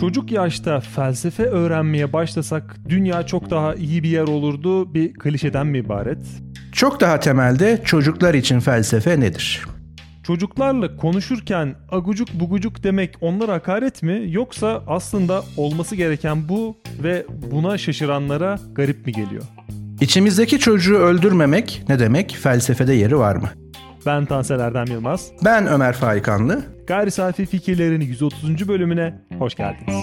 Çocuk yaşta felsefe öğrenmeye başlasak dünya çok daha iyi bir yer olurdu bir klişeden mi ibaret? Çok daha temelde çocuklar için felsefe nedir? Çocuklarla konuşurken agucuk bugucuk demek onlara hakaret mi yoksa aslında olması gereken bu ve buna şaşıranlara garip mi geliyor? İçimizdeki çocuğu öldürmemek ne demek? Felsefede yeri var mı? Ben Tansel Erdem Yılmaz. Ben Ömer Faikanlı. Gayri Safi Fikirlerin 130. bölümüne hoş geldiniz.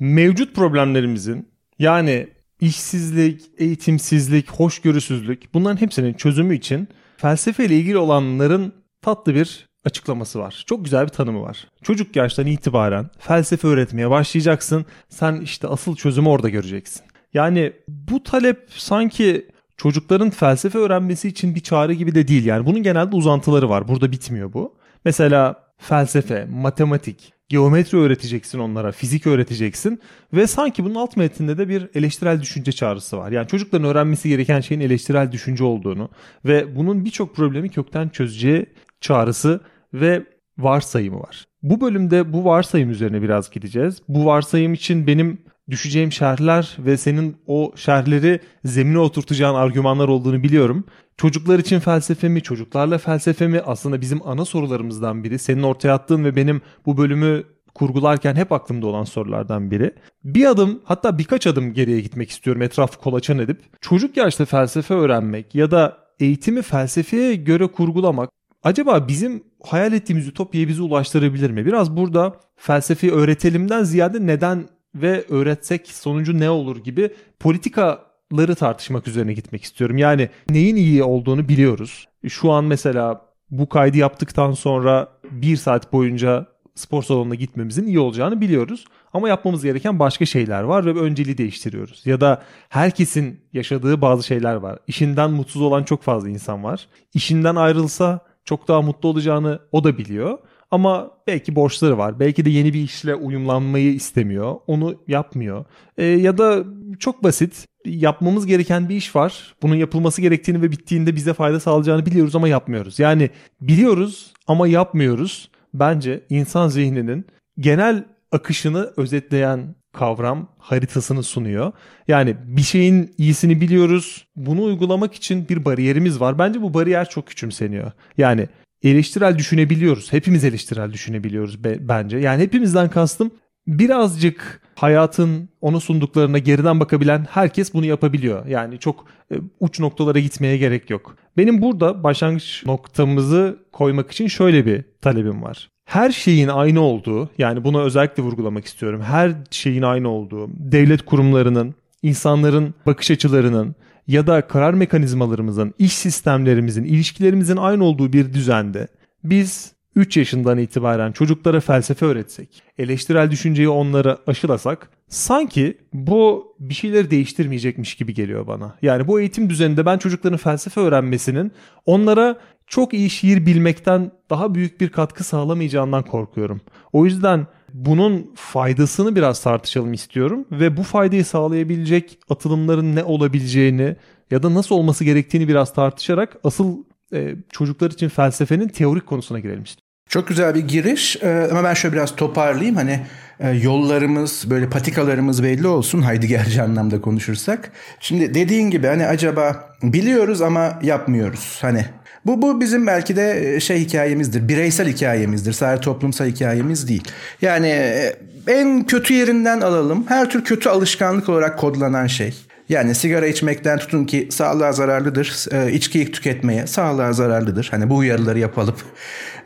Mevcut problemlerimizin yani işsizlik, eğitimsizlik, hoşgörüsüzlük bunların hepsinin çözümü için felsefe ile ilgili olanların tatlı bir açıklaması var. Çok güzel bir tanımı var. Çocuk yaştan itibaren felsefe öğretmeye başlayacaksın. Sen işte asıl çözümü orada göreceksin. Yani bu talep sanki çocukların felsefe öğrenmesi için bir çağrı gibi de değil. Yani bunun genelde uzantıları var. Burada bitmiyor bu. Mesela felsefe, matematik, geometri öğreteceksin onlara, fizik öğreteceksin ve sanki bunun alt metninde de bir eleştirel düşünce çağrısı var. Yani çocukların öğrenmesi gereken şeyin eleştirel düşünce olduğunu ve bunun birçok problemi kökten çözeceği çağrısı ve varsayımı var. Bu bölümde bu varsayım üzerine biraz gideceğiz. Bu varsayım için benim düşeceğim şerhler ve senin o şerhleri zemine oturtacağın argümanlar olduğunu biliyorum. Çocuklar için felsefe mi, çocuklarla felsefe mi aslında bizim ana sorularımızdan biri. Senin ortaya attığın ve benim bu bölümü kurgularken hep aklımda olan sorulardan biri. Bir adım hatta birkaç adım geriye gitmek istiyorum etrafı kolaçan edip. Çocuk yaşta felsefe öğrenmek ya da eğitimi felsefeye göre kurgulamak acaba bizim hayal ettiğimiz ütopyaya bizi ulaştırabilir mi? Biraz burada felsefeyi öğretelimden ziyade neden ve öğretsek sonucu ne olur gibi politikaları tartışmak üzerine gitmek istiyorum. Yani neyin iyi olduğunu biliyoruz. Şu an mesela bu kaydı yaptıktan sonra bir saat boyunca spor salonuna gitmemizin iyi olacağını biliyoruz. Ama yapmamız gereken başka şeyler var ve önceliği değiştiriyoruz. Ya da herkesin yaşadığı bazı şeyler var. İşinden mutsuz olan çok fazla insan var. İşinden ayrılsa çok daha mutlu olacağını o da biliyor. Ama belki borçları var. Belki de yeni bir işle uyumlanmayı istemiyor. Onu yapmıyor. E, ya da çok basit yapmamız gereken bir iş var. Bunun yapılması gerektiğini ve bittiğinde bize fayda sağlayacağını biliyoruz ama yapmıyoruz. Yani biliyoruz ama yapmıyoruz. Bence insan zihninin genel akışını özetleyen kavram haritasını sunuyor. Yani bir şeyin iyisini biliyoruz. Bunu uygulamak için bir bariyerimiz var. Bence bu bariyer çok küçümseniyor. Yani eleştirel düşünebiliyoruz. Hepimiz eleştirel düşünebiliyoruz be, bence. Yani hepimizden kastım birazcık hayatın onu sunduklarına geriden bakabilen herkes bunu yapabiliyor. Yani çok e, uç noktalara gitmeye gerek yok. Benim burada başlangıç noktamızı koymak için şöyle bir talebim var. Her şeyin aynı olduğu, yani bunu özellikle vurgulamak istiyorum. Her şeyin aynı olduğu, devlet kurumlarının, insanların bakış açılarının, ya da karar mekanizmalarımızın, iş sistemlerimizin, ilişkilerimizin aynı olduğu bir düzende biz 3 yaşından itibaren çocuklara felsefe öğretsek, eleştirel düşünceyi onlara aşılasak sanki bu bir şeyleri değiştirmeyecekmiş gibi geliyor bana. Yani bu eğitim düzeninde ben çocukların felsefe öğrenmesinin onlara çok iyi şiir bilmekten daha büyük bir katkı sağlamayacağından korkuyorum. O yüzden bunun faydasını biraz tartışalım istiyorum ve bu faydayı sağlayabilecek atılımların ne olabileceğini ya da nasıl olması gerektiğini biraz tartışarak asıl e, çocuklar için felsefenin teorik konusuna girelim istiyorum. Çok güzel bir giriş ee, ama ben şöyle biraz toparlayayım hani e, yollarımız böyle patikalarımız belli olsun Heideggerci anlamda konuşursak. Şimdi dediğin gibi hani acaba biliyoruz ama yapmıyoruz hani bu, bu bizim belki de e, şey hikayemizdir. Bireysel hikayemizdir. Sadece toplumsal hikayemiz değil. Yani e, en kötü yerinden alalım. Her tür kötü alışkanlık olarak kodlanan şey. Yani sigara içmekten tutun ki sağlığa zararlıdır. E, içkiyi tüketmeye sağlığa zararlıdır. Hani bu uyarıları yapalım.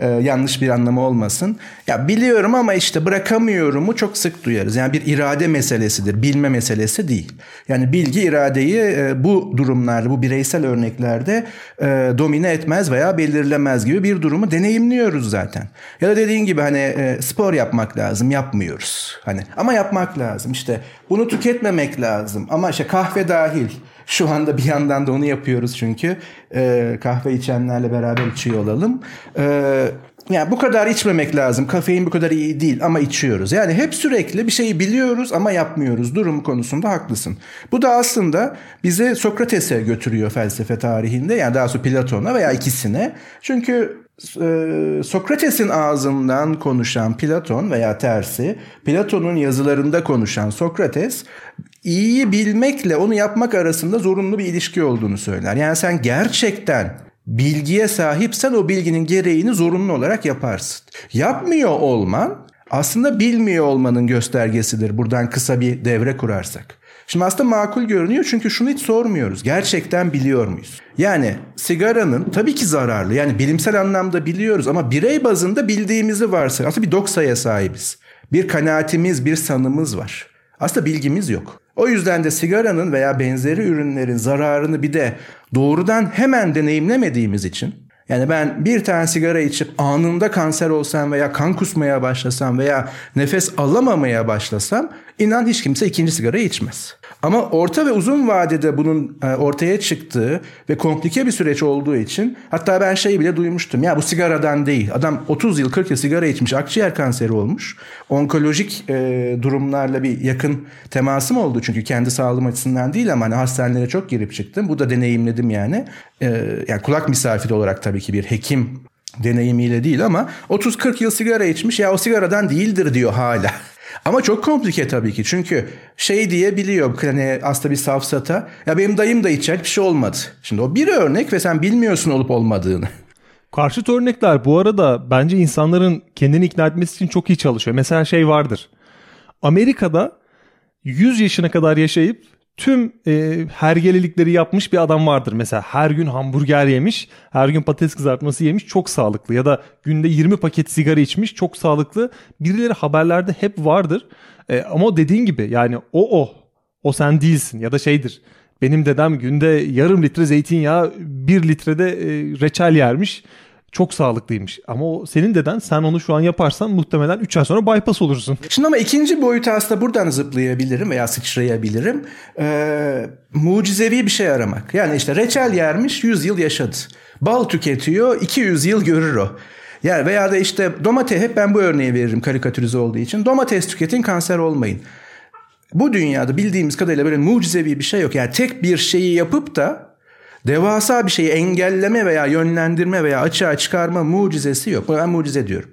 E, yanlış bir anlamı olmasın. Ya biliyorum ama işte bırakamıyorumu çok sık duyarız. Yani bir irade meselesidir. Bilme meselesi değil. Yani bilgi iradeyi e, bu durumlarda, bu bireysel örneklerde e, domine etmez veya belirlemez gibi bir durumu deneyimliyoruz zaten. Ya da dediğin gibi hani e, spor yapmak lazım, yapmıyoruz. Hani ama yapmak lazım. İşte bunu tüketmemek lazım. Ama işte kahve dahil. Şu anda bir yandan da onu yapıyoruz çünkü. E, kahve içenlerle beraber içiyor olalım. E, yani bu kadar içmemek lazım. Kafein bu kadar iyi değil ama içiyoruz. Yani hep sürekli bir şeyi biliyoruz ama yapmıyoruz. Durum konusunda haklısın. Bu da aslında bizi Sokrates'e götürüyor felsefe tarihinde. Yani daha sonra Platon'a veya ikisine. Çünkü Sokrates'in ağzından konuşan Platon veya tersi, Platon'un yazılarında konuşan Sokrates iyiyi bilmekle onu yapmak arasında zorunlu bir ilişki olduğunu söyler. Yani sen gerçekten bilgiye sahipsen o bilginin gereğini zorunlu olarak yaparsın. Yapmıyor olman aslında bilmiyor olmanın göstergesidir. Buradan kısa bir devre kurarsak. Şimdi aslında makul görünüyor çünkü şunu hiç sormuyoruz. Gerçekten biliyor muyuz? Yani sigaranın tabii ki zararlı. Yani bilimsel anlamda biliyoruz ama birey bazında bildiğimizi varsa aslında bir doksaya sahibiz. Bir kanaatimiz, bir sanımız var. Aslında bilgimiz yok. O yüzden de sigaranın veya benzeri ürünlerin zararını bir de doğrudan hemen deneyimlemediğimiz için yani ben bir tane sigara içip anında kanser olsam veya kan kusmaya başlasam veya nefes alamamaya başlasam inan hiç kimse ikinci sigara içmez. Ama orta ve uzun vadede bunun e, ortaya çıktığı ve komplike bir süreç olduğu için hatta ben şeyi bile duymuştum. Ya bu sigaradan değil. Adam 30 yıl 40 yıl sigara içmiş akciğer kanseri olmuş. Onkolojik e, durumlarla bir yakın temasım oldu çünkü kendi sağlığım açısından değil ama hani hastanelere çok girip çıktım. Bu da deneyimledim yani. E, yani kulak misafiri olarak tabii ki bir hekim deneyimiyle değil ama 30-40 yıl sigara içmiş ya o sigaradan değildir diyor hala. Ama çok komplike tabii ki. Çünkü şey diye biliyor hani aslında bir safsata. Ya benim dayım da içer bir şey olmadı. Şimdi o bir örnek ve sen bilmiyorsun olup olmadığını. Karşıt örnekler bu arada bence insanların kendini ikna etmesi için çok iyi çalışıyor. Mesela şey vardır. Amerika'da 100 yaşına kadar yaşayıp tüm e, hergelelikleri yapmış bir adam vardır. Mesela her gün hamburger yemiş, her gün patates kızartması yemiş çok sağlıklı. Ya da günde 20 paket sigara içmiş çok sağlıklı. Birileri haberlerde hep vardır. E, ama dediğin gibi yani o o. O sen değilsin ya da şeydir. Benim dedem günde yarım litre zeytinyağı bir litrede e, reçel yermiş çok sağlıklıymış. Ama o senin deden sen onu şu an yaparsan muhtemelen 3 ay sonra bypass olursun. Şimdi ama ikinci boyutu aslında buradan zıplayabilirim veya sıçrayabilirim. Ee, mucizevi bir şey aramak. Yani işte reçel yermiş 100 yıl yaşadı. Bal tüketiyor 200 yıl görür o. Yani veya da işte domates hep ben bu örneği veririm karikatürize olduğu için. Domates tüketin kanser olmayın. Bu dünyada bildiğimiz kadarıyla böyle mucizevi bir şey yok. Yani tek bir şeyi yapıp da devasa bir şeyi engelleme veya yönlendirme veya açığa çıkarma mucizesi yok. Ben mucize diyorum.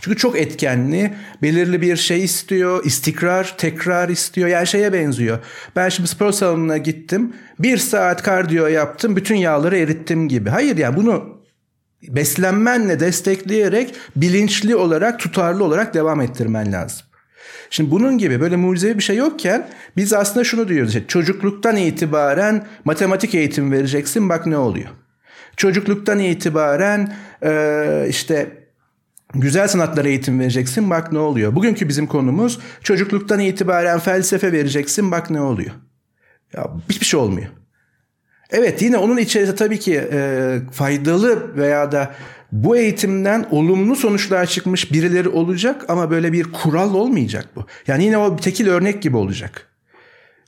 Çünkü çok etkenli, belirli bir şey istiyor, istikrar, tekrar istiyor. Yani şeye benziyor. Ben şimdi spor salonuna gittim, bir saat kardiyo yaptım, bütün yağları erittim gibi. Hayır yani bunu beslenmenle destekleyerek bilinçli olarak, tutarlı olarak devam ettirmen lazım. Şimdi bunun gibi böyle mucizevi bir şey yokken biz aslında şunu diyoruz. İşte çocukluktan itibaren matematik eğitim vereceksin bak ne oluyor. Çocukluktan itibaren e, işte güzel sanatlara eğitim vereceksin bak ne oluyor. Bugünkü bizim konumuz çocukluktan itibaren felsefe vereceksin bak ne oluyor. Ya hiçbir şey olmuyor. Evet yine onun içerisinde tabii ki e, faydalı veya da bu eğitimden olumlu sonuçlar çıkmış birileri olacak ama böyle bir kural olmayacak bu. Yani yine o tekil örnek gibi olacak.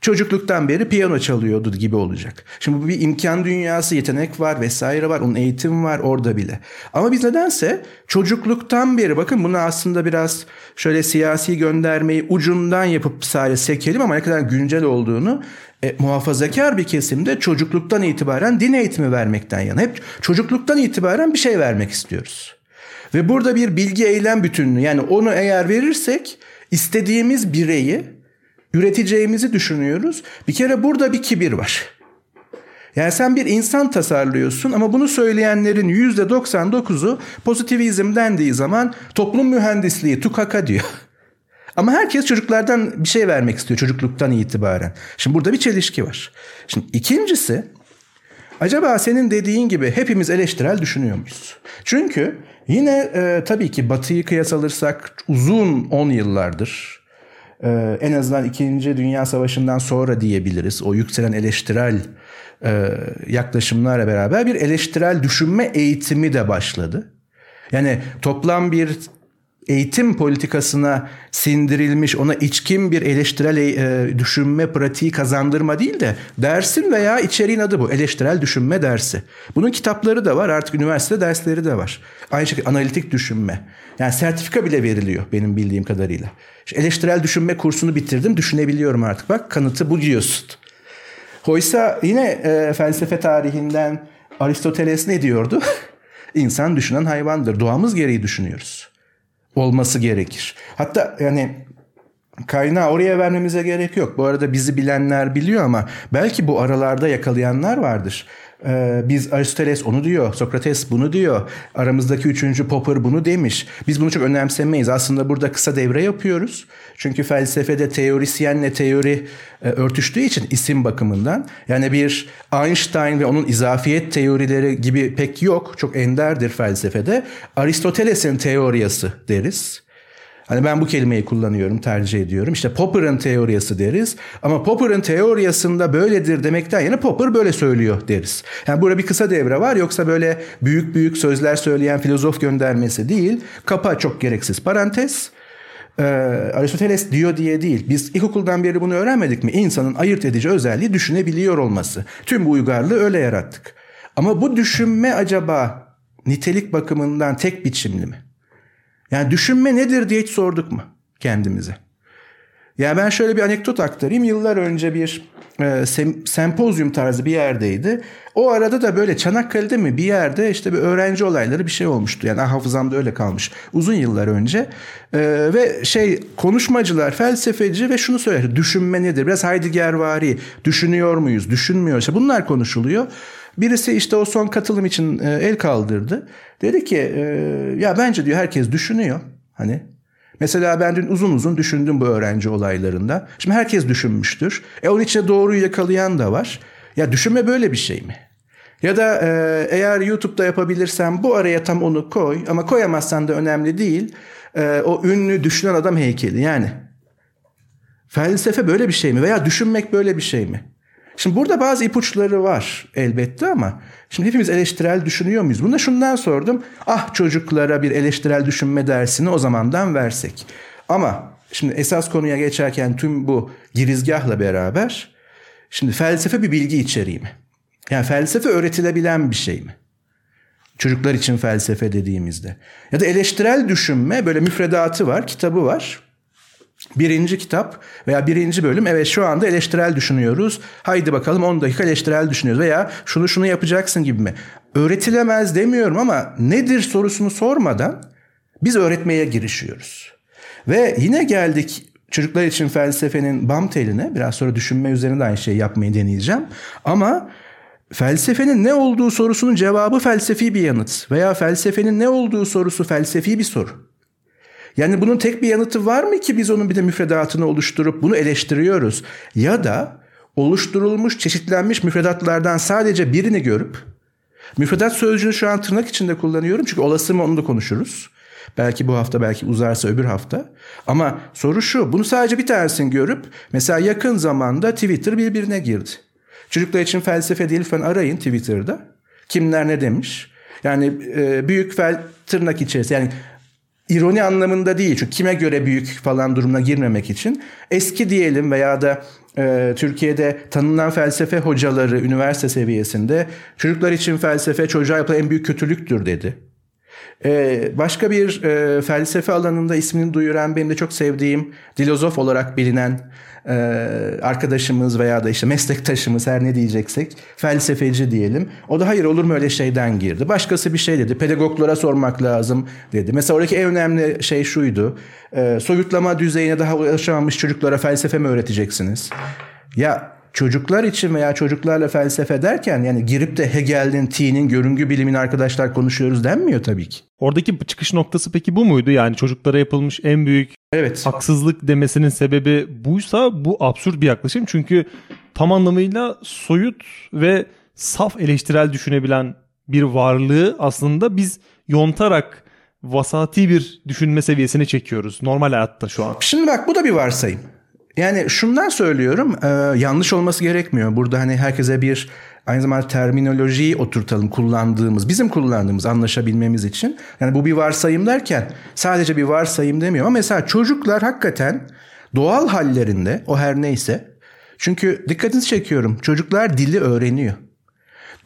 Çocukluktan beri piyano çalıyordu gibi olacak. Şimdi bu bir imkan dünyası, yetenek var vesaire var. Onun eğitim var orada bile. Ama biz nedense çocukluktan beri bakın bunu aslında biraz şöyle siyasi göndermeyi ucundan yapıp sadece sekelim ama ne kadar güncel olduğunu e, muhafazakar bir kesimde çocukluktan itibaren din eğitimi vermekten yana. Hep çocukluktan itibaren bir şey vermek istiyoruz. Ve burada bir bilgi eylem bütünlüğü yani onu eğer verirsek istediğimiz bireyi üreteceğimizi düşünüyoruz. Bir kere burada bir kibir var. Yani sen bir insan tasarlıyorsun ama bunu söyleyenlerin %99'u pozitivizm dendiği zaman toplum mühendisliği tukaka diyor. Ama herkes çocuklardan bir şey vermek istiyor çocukluktan itibaren. Şimdi burada bir çelişki var. Şimdi ikincisi acaba senin dediğin gibi hepimiz eleştirel düşünüyor muyuz? Çünkü yine e, tabii ki Batı'yı kıyas alırsak uzun 10 yıllardır e, en azından 2. Dünya Savaşı'ndan sonra diyebiliriz. O yükselen eleştirel e, yaklaşımlarla beraber bir eleştirel düşünme eğitimi de başladı. Yani toplam bir eğitim politikasına sindirilmiş ona içkin bir eleştirel e, düşünme pratiği kazandırma değil de dersin veya içeriğin adı bu eleştirel düşünme dersi. Bunun kitapları da var artık üniversite dersleri de var. Aynı şekilde analitik düşünme. Yani sertifika bile veriliyor benim bildiğim kadarıyla. İşte eleştirel düşünme kursunu bitirdim düşünebiliyorum artık bak kanıtı bu diyorsun. Oysa yine e, felsefe tarihinden Aristoteles ne diyordu? İnsan düşünen hayvandır. Doğamız gereği düşünüyoruz olması gerekir. Hatta yani kaynağı oraya vermemize gerek yok. Bu arada bizi bilenler biliyor ama belki bu aralarda yakalayanlar vardır. Ee, biz Aristoteles onu diyor, Sokrates bunu diyor, aramızdaki üçüncü Popper bunu demiş. Biz bunu çok önemsemeyiz. Aslında burada kısa devre yapıyoruz. Çünkü felsefede teorisyenle teori e, örtüştüğü için isim bakımından. Yani bir Einstein ve onun izafiyet teorileri gibi pek yok. Çok enderdir felsefede. Aristoteles'in teoriyası deriz. Hani ben bu kelimeyi kullanıyorum, tercih ediyorum. İşte Popper'ın teoriyası deriz. Ama Popper'ın teoriyasında böyledir demekten yine Popper böyle söylüyor deriz. Yani burada bir kısa devre var yoksa böyle büyük büyük sözler söyleyen filozof göndermesi değil. Kapa çok gereksiz parantez. Ee, Aristoteles diyor diye değil. Biz ilkokuldan beri bunu öğrenmedik mi? İnsanın ayırt edici özelliği düşünebiliyor olması. Tüm bu uygarlığı öyle yarattık. Ama bu düşünme acaba nitelik bakımından tek biçimli mi? Yani düşünme nedir diye hiç sorduk mu kendimize? Yani ben şöyle bir anekdot aktarayım. Yıllar önce bir e, sem, sempozyum tarzı bir yerdeydi. O arada da böyle Çanakkale'de mi bir yerde işte bir öğrenci olayları bir şey olmuştu. Yani hafızamda öyle kalmış. Uzun yıllar önce. E, ve şey konuşmacılar, felsefeci ve şunu söyledi. Düşünme nedir? Biraz Heideggervari. Düşünüyor muyuz? Düşünmüyoruz. İşte bunlar konuşuluyor. Birisi işte o son katılım için e, el kaldırdı. Dedi ki e, ya bence diyor herkes düşünüyor. Hani Mesela ben dün uzun uzun düşündüm bu öğrenci olaylarında. Şimdi herkes düşünmüştür. E onun içine doğruyu yakalayan da var. Ya düşünme böyle bir şey mi? Ya da e, eğer YouTube'da yapabilirsen bu araya tam onu koy ama koyamazsan da önemli değil. E, o ünlü düşünen adam heykeli yani. Felsefe böyle bir şey mi? Veya düşünmek böyle bir şey mi? Şimdi burada bazı ipuçları var elbette ama şimdi hepimiz eleştirel düşünüyor muyuz? Bunu da şundan sordum. Ah çocuklara bir eleştirel düşünme dersini o zamandan versek. Ama şimdi esas konuya geçerken tüm bu girizgahla beraber şimdi felsefe bir bilgi içeriği mi? Yani felsefe öğretilebilen bir şey mi? Çocuklar için felsefe dediğimizde. Ya da eleştirel düşünme böyle müfredatı var, kitabı var. Birinci kitap veya birinci bölüm evet şu anda eleştirel düşünüyoruz. Haydi bakalım 10 dakika eleştirel düşünüyoruz veya şunu şunu yapacaksın gibi mi? Öğretilemez demiyorum ama nedir sorusunu sormadan biz öğretmeye girişiyoruz. Ve yine geldik çocuklar için felsefenin bam teline. Biraz sonra düşünme üzerinde aynı şeyi yapmayı deneyeceğim. Ama felsefenin ne olduğu sorusunun cevabı felsefi bir yanıt veya felsefenin ne olduğu sorusu felsefi bir soru. Yani bunun tek bir yanıtı var mı ki biz onun bir de müfredatını oluşturup bunu eleştiriyoruz? Ya da oluşturulmuş, çeşitlenmiş müfredatlardan sadece birini görüp müfredat sözcüğünü şu an tırnak içinde kullanıyorum çünkü olası mı onu da konuşuruz. Belki bu hafta belki uzarsa öbür hafta. Ama soru şu bunu sadece bir tanesini görüp mesela yakın zamanda Twitter birbirine girdi. Çocuklar için felsefe değil lütfen arayın Twitter'da. Kimler ne demiş? Yani e, büyük fel tırnak içerisinde yani ironi anlamında değil. Çünkü kime göre büyük falan durumuna girmemek için. Eski diyelim veya da e, Türkiye'de tanınan felsefe hocaları üniversite seviyesinde çocuklar için felsefe çocuğa yapılan en büyük kötülüktür dedi. Ee, başka bir e, felsefe alanında ismini duyuran benim de çok sevdiğim dilozof olarak bilinen e, arkadaşımız veya da işte meslektaşımız her ne diyeceksek felsefeci diyelim. O da hayır olur mu öyle şeyden girdi. Başkası bir şey dedi. Pedagoglara sormak lazım dedi. Mesela oradaki en önemli şey şuydu. E, soyutlama düzeyine daha ulaşamamış çocuklara felsefe mi öğreteceksiniz? Ya çocuklar için veya çocuklarla felsefe derken yani girip de Hegel'in, T'nin, görüngü bilimin arkadaşlar konuşuyoruz denmiyor tabii ki. Oradaki çıkış noktası peki bu muydu? Yani çocuklara yapılmış en büyük evet. haksızlık demesinin sebebi buysa bu absürt bir yaklaşım. Çünkü tam anlamıyla soyut ve saf eleştirel düşünebilen bir varlığı aslında biz yontarak vasati bir düşünme seviyesine çekiyoruz normal hayatta şu an. Şimdi bak bu da bir varsayım. Yani şundan söylüyorum e, yanlış olması gerekmiyor. Burada hani herkese bir aynı zamanda terminolojiyi oturtalım kullandığımız, bizim kullandığımız anlaşabilmemiz için. Yani bu bir varsayım derken sadece bir varsayım demiyorum ama mesela çocuklar hakikaten doğal hallerinde o her neyse çünkü dikkatinizi çekiyorum çocuklar dili öğreniyor.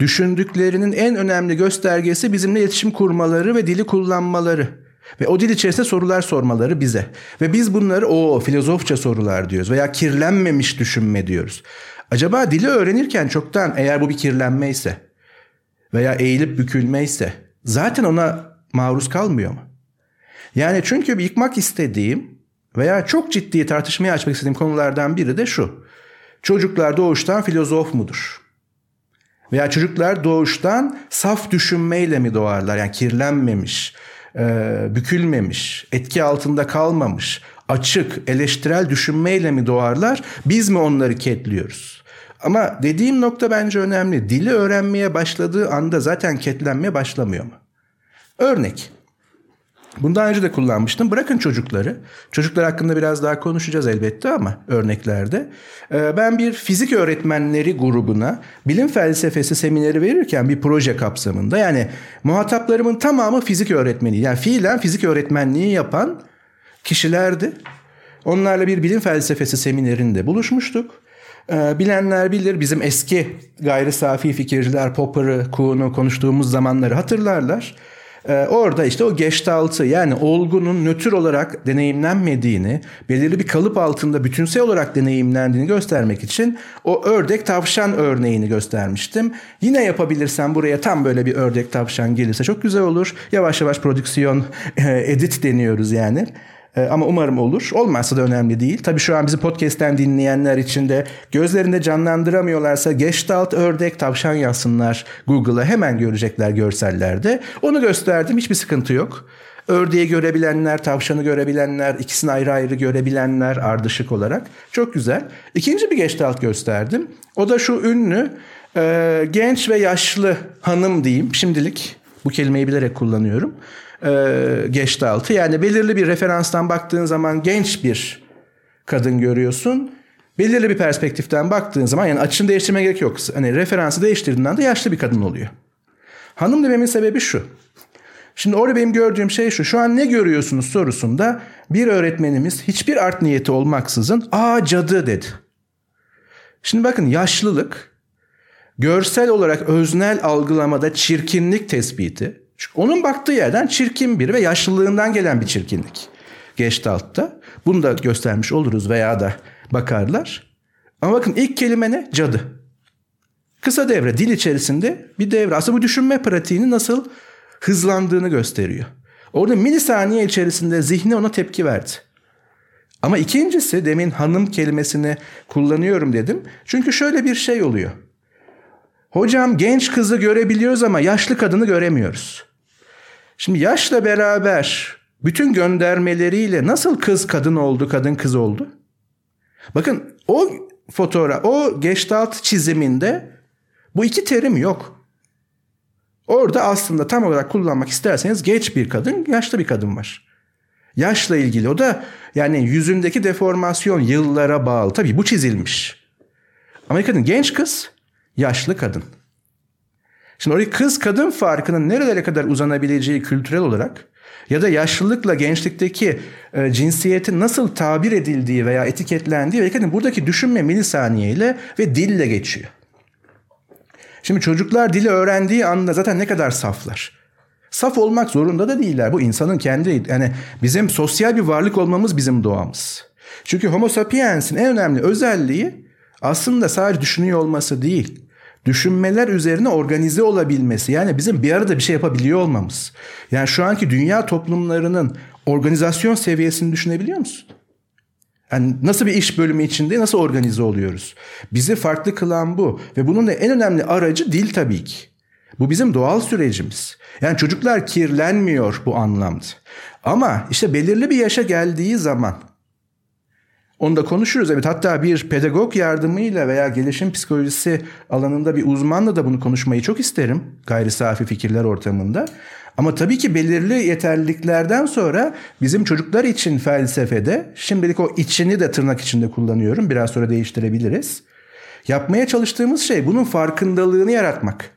Düşündüklerinin en önemli göstergesi bizimle iletişim kurmaları ve dili kullanmaları. Ve o dil içerisinde sorular sormaları bize. Ve biz bunları o filozofça sorular diyoruz veya kirlenmemiş düşünme diyoruz. Acaba dili öğrenirken çoktan eğer bu bir kirlenme ise veya eğilip bükülme ise zaten ona maruz kalmıyor mu? Yani çünkü yıkmak istediğim veya çok ciddi tartışmaya açmak istediğim konulardan biri de şu. Çocuklar doğuştan filozof mudur? Veya çocuklar doğuştan saf düşünmeyle mi doğarlar? Yani kirlenmemiş, e, bükülmemiş, etki altında kalmamış, açık, eleştirel düşünmeyle mi doğarlar? Biz mi onları ketliyoruz? Ama dediğim nokta bence önemli. Dili öğrenmeye başladığı anda zaten ketlenmeye başlamıyor mu? Örnek. Bundan önce de kullanmıştım. Bırakın çocukları. Çocuklar hakkında biraz daha konuşacağız elbette ama örneklerde. Ee, ben bir fizik öğretmenleri grubuna bilim felsefesi semineri verirken bir proje kapsamında yani muhataplarımın tamamı fizik öğretmeni. Yani fiilen fizik öğretmenliği yapan kişilerdi. Onlarla bir bilim felsefesi seminerinde buluşmuştuk. Ee, bilenler bilir bizim eski gayri safi fikirciler Popper'ı, Kuhn'u konuştuğumuz zamanları hatırlarlar. Ee, orada işte o geçtaltı yani olgunun nötr olarak deneyimlenmediğini, belirli bir kalıp altında bütünsel olarak deneyimlendiğini göstermek için o ördek tavşan örneğini göstermiştim. Yine yapabilirsem buraya tam böyle bir ördek tavşan gelirse çok güzel olur. Yavaş yavaş prodüksiyon edit deniyoruz yani. Ee, ama umarım olur. Olmazsa da önemli değil. Tabii şu an bizi podcast'ten dinleyenler için de gözlerinde canlandıramıyorlarsa Gestalt ördek tavşan yazsınlar Google'a hemen görecekler görsellerde. Onu gösterdim hiçbir sıkıntı yok. Ördeği görebilenler, tavşanı görebilenler, ikisini ayrı ayrı görebilenler ardışık olarak. Çok güzel. İkinci bir Gestalt gösterdim. O da şu ünlü e, genç ve yaşlı hanım diyeyim şimdilik. Bu kelimeyi bilerek kullanıyorum e, Geçtaltı. Yani belirli bir referanstan baktığın zaman genç bir kadın görüyorsun. Belirli bir perspektiften baktığın zaman yani açını değiştirmeye gerek yok. Hani referansı değiştirdiğinden de yaşlı bir kadın oluyor. Hanım dememin sebebi şu. Şimdi orada benim gördüğüm şey şu. Şu an ne görüyorsunuz sorusunda bir öğretmenimiz hiçbir art niyeti olmaksızın aa cadı dedi. Şimdi bakın yaşlılık görsel olarak öznel algılamada çirkinlik tespiti onun baktığı yerden çirkin bir ve yaşlılığından gelen bir çirkinlik. Gestalt'ta. Bunu da göstermiş oluruz veya da bakarlar. Ama bakın ilk kelime ne? Cadı. Kısa devre dil içerisinde bir devre. Aslında bu düşünme pratiğini nasıl hızlandığını gösteriyor. Orada milisaniye içerisinde zihni ona tepki verdi. Ama ikincisi demin hanım kelimesini kullanıyorum dedim. Çünkü şöyle bir şey oluyor. Hocam genç kızı görebiliyoruz ama yaşlı kadını göremiyoruz. Şimdi yaşla beraber bütün göndermeleriyle nasıl kız kadın oldu, kadın kız oldu? Bakın o fotoğraf, o geçtalt çiziminde bu iki terim yok. Orada aslında tam olarak kullanmak isterseniz geç bir kadın, yaşlı bir kadın var. Yaşla ilgili o da yani yüzündeki deformasyon yıllara bağlı. Tabii bu çizilmiş. Ama kadın genç kız, yaşlı kadın. Şimdi oraya kız kadın farkının nerelere kadar uzanabileceği kültürel olarak ya da yaşlılıkla gençlikteki e, cinsiyetin nasıl tabir edildiği veya etiketlendiği ve kadın buradaki düşünme milisaniyeyle ve dille geçiyor. Şimdi çocuklar dili öğrendiği anda zaten ne kadar saflar. Saf olmak zorunda da değiller. Bu insanın kendi yani bizim sosyal bir varlık olmamız bizim doğamız. Çünkü Homo sapiens'in en önemli özelliği aslında sadece düşünüyor olması değil düşünmeler üzerine organize olabilmesi. Yani bizim bir arada bir şey yapabiliyor olmamız. Yani şu anki dünya toplumlarının organizasyon seviyesini düşünebiliyor musun? Yani nasıl bir iş bölümü içinde nasıl organize oluyoruz? Bizi farklı kılan bu. Ve bunun da en önemli aracı dil tabii ki. Bu bizim doğal sürecimiz. Yani çocuklar kirlenmiyor bu anlamda. Ama işte belirli bir yaşa geldiği zaman onu da konuşuruz. Evet hatta bir pedagog yardımıyla veya gelişim psikolojisi alanında bir uzmanla da bunu konuşmayı çok isterim. Gayri safi fikirler ortamında. Ama tabii ki belirli yeterliliklerden sonra bizim çocuklar için felsefede şimdilik o içini de tırnak içinde kullanıyorum. Biraz sonra değiştirebiliriz. Yapmaya çalıştığımız şey bunun farkındalığını yaratmak.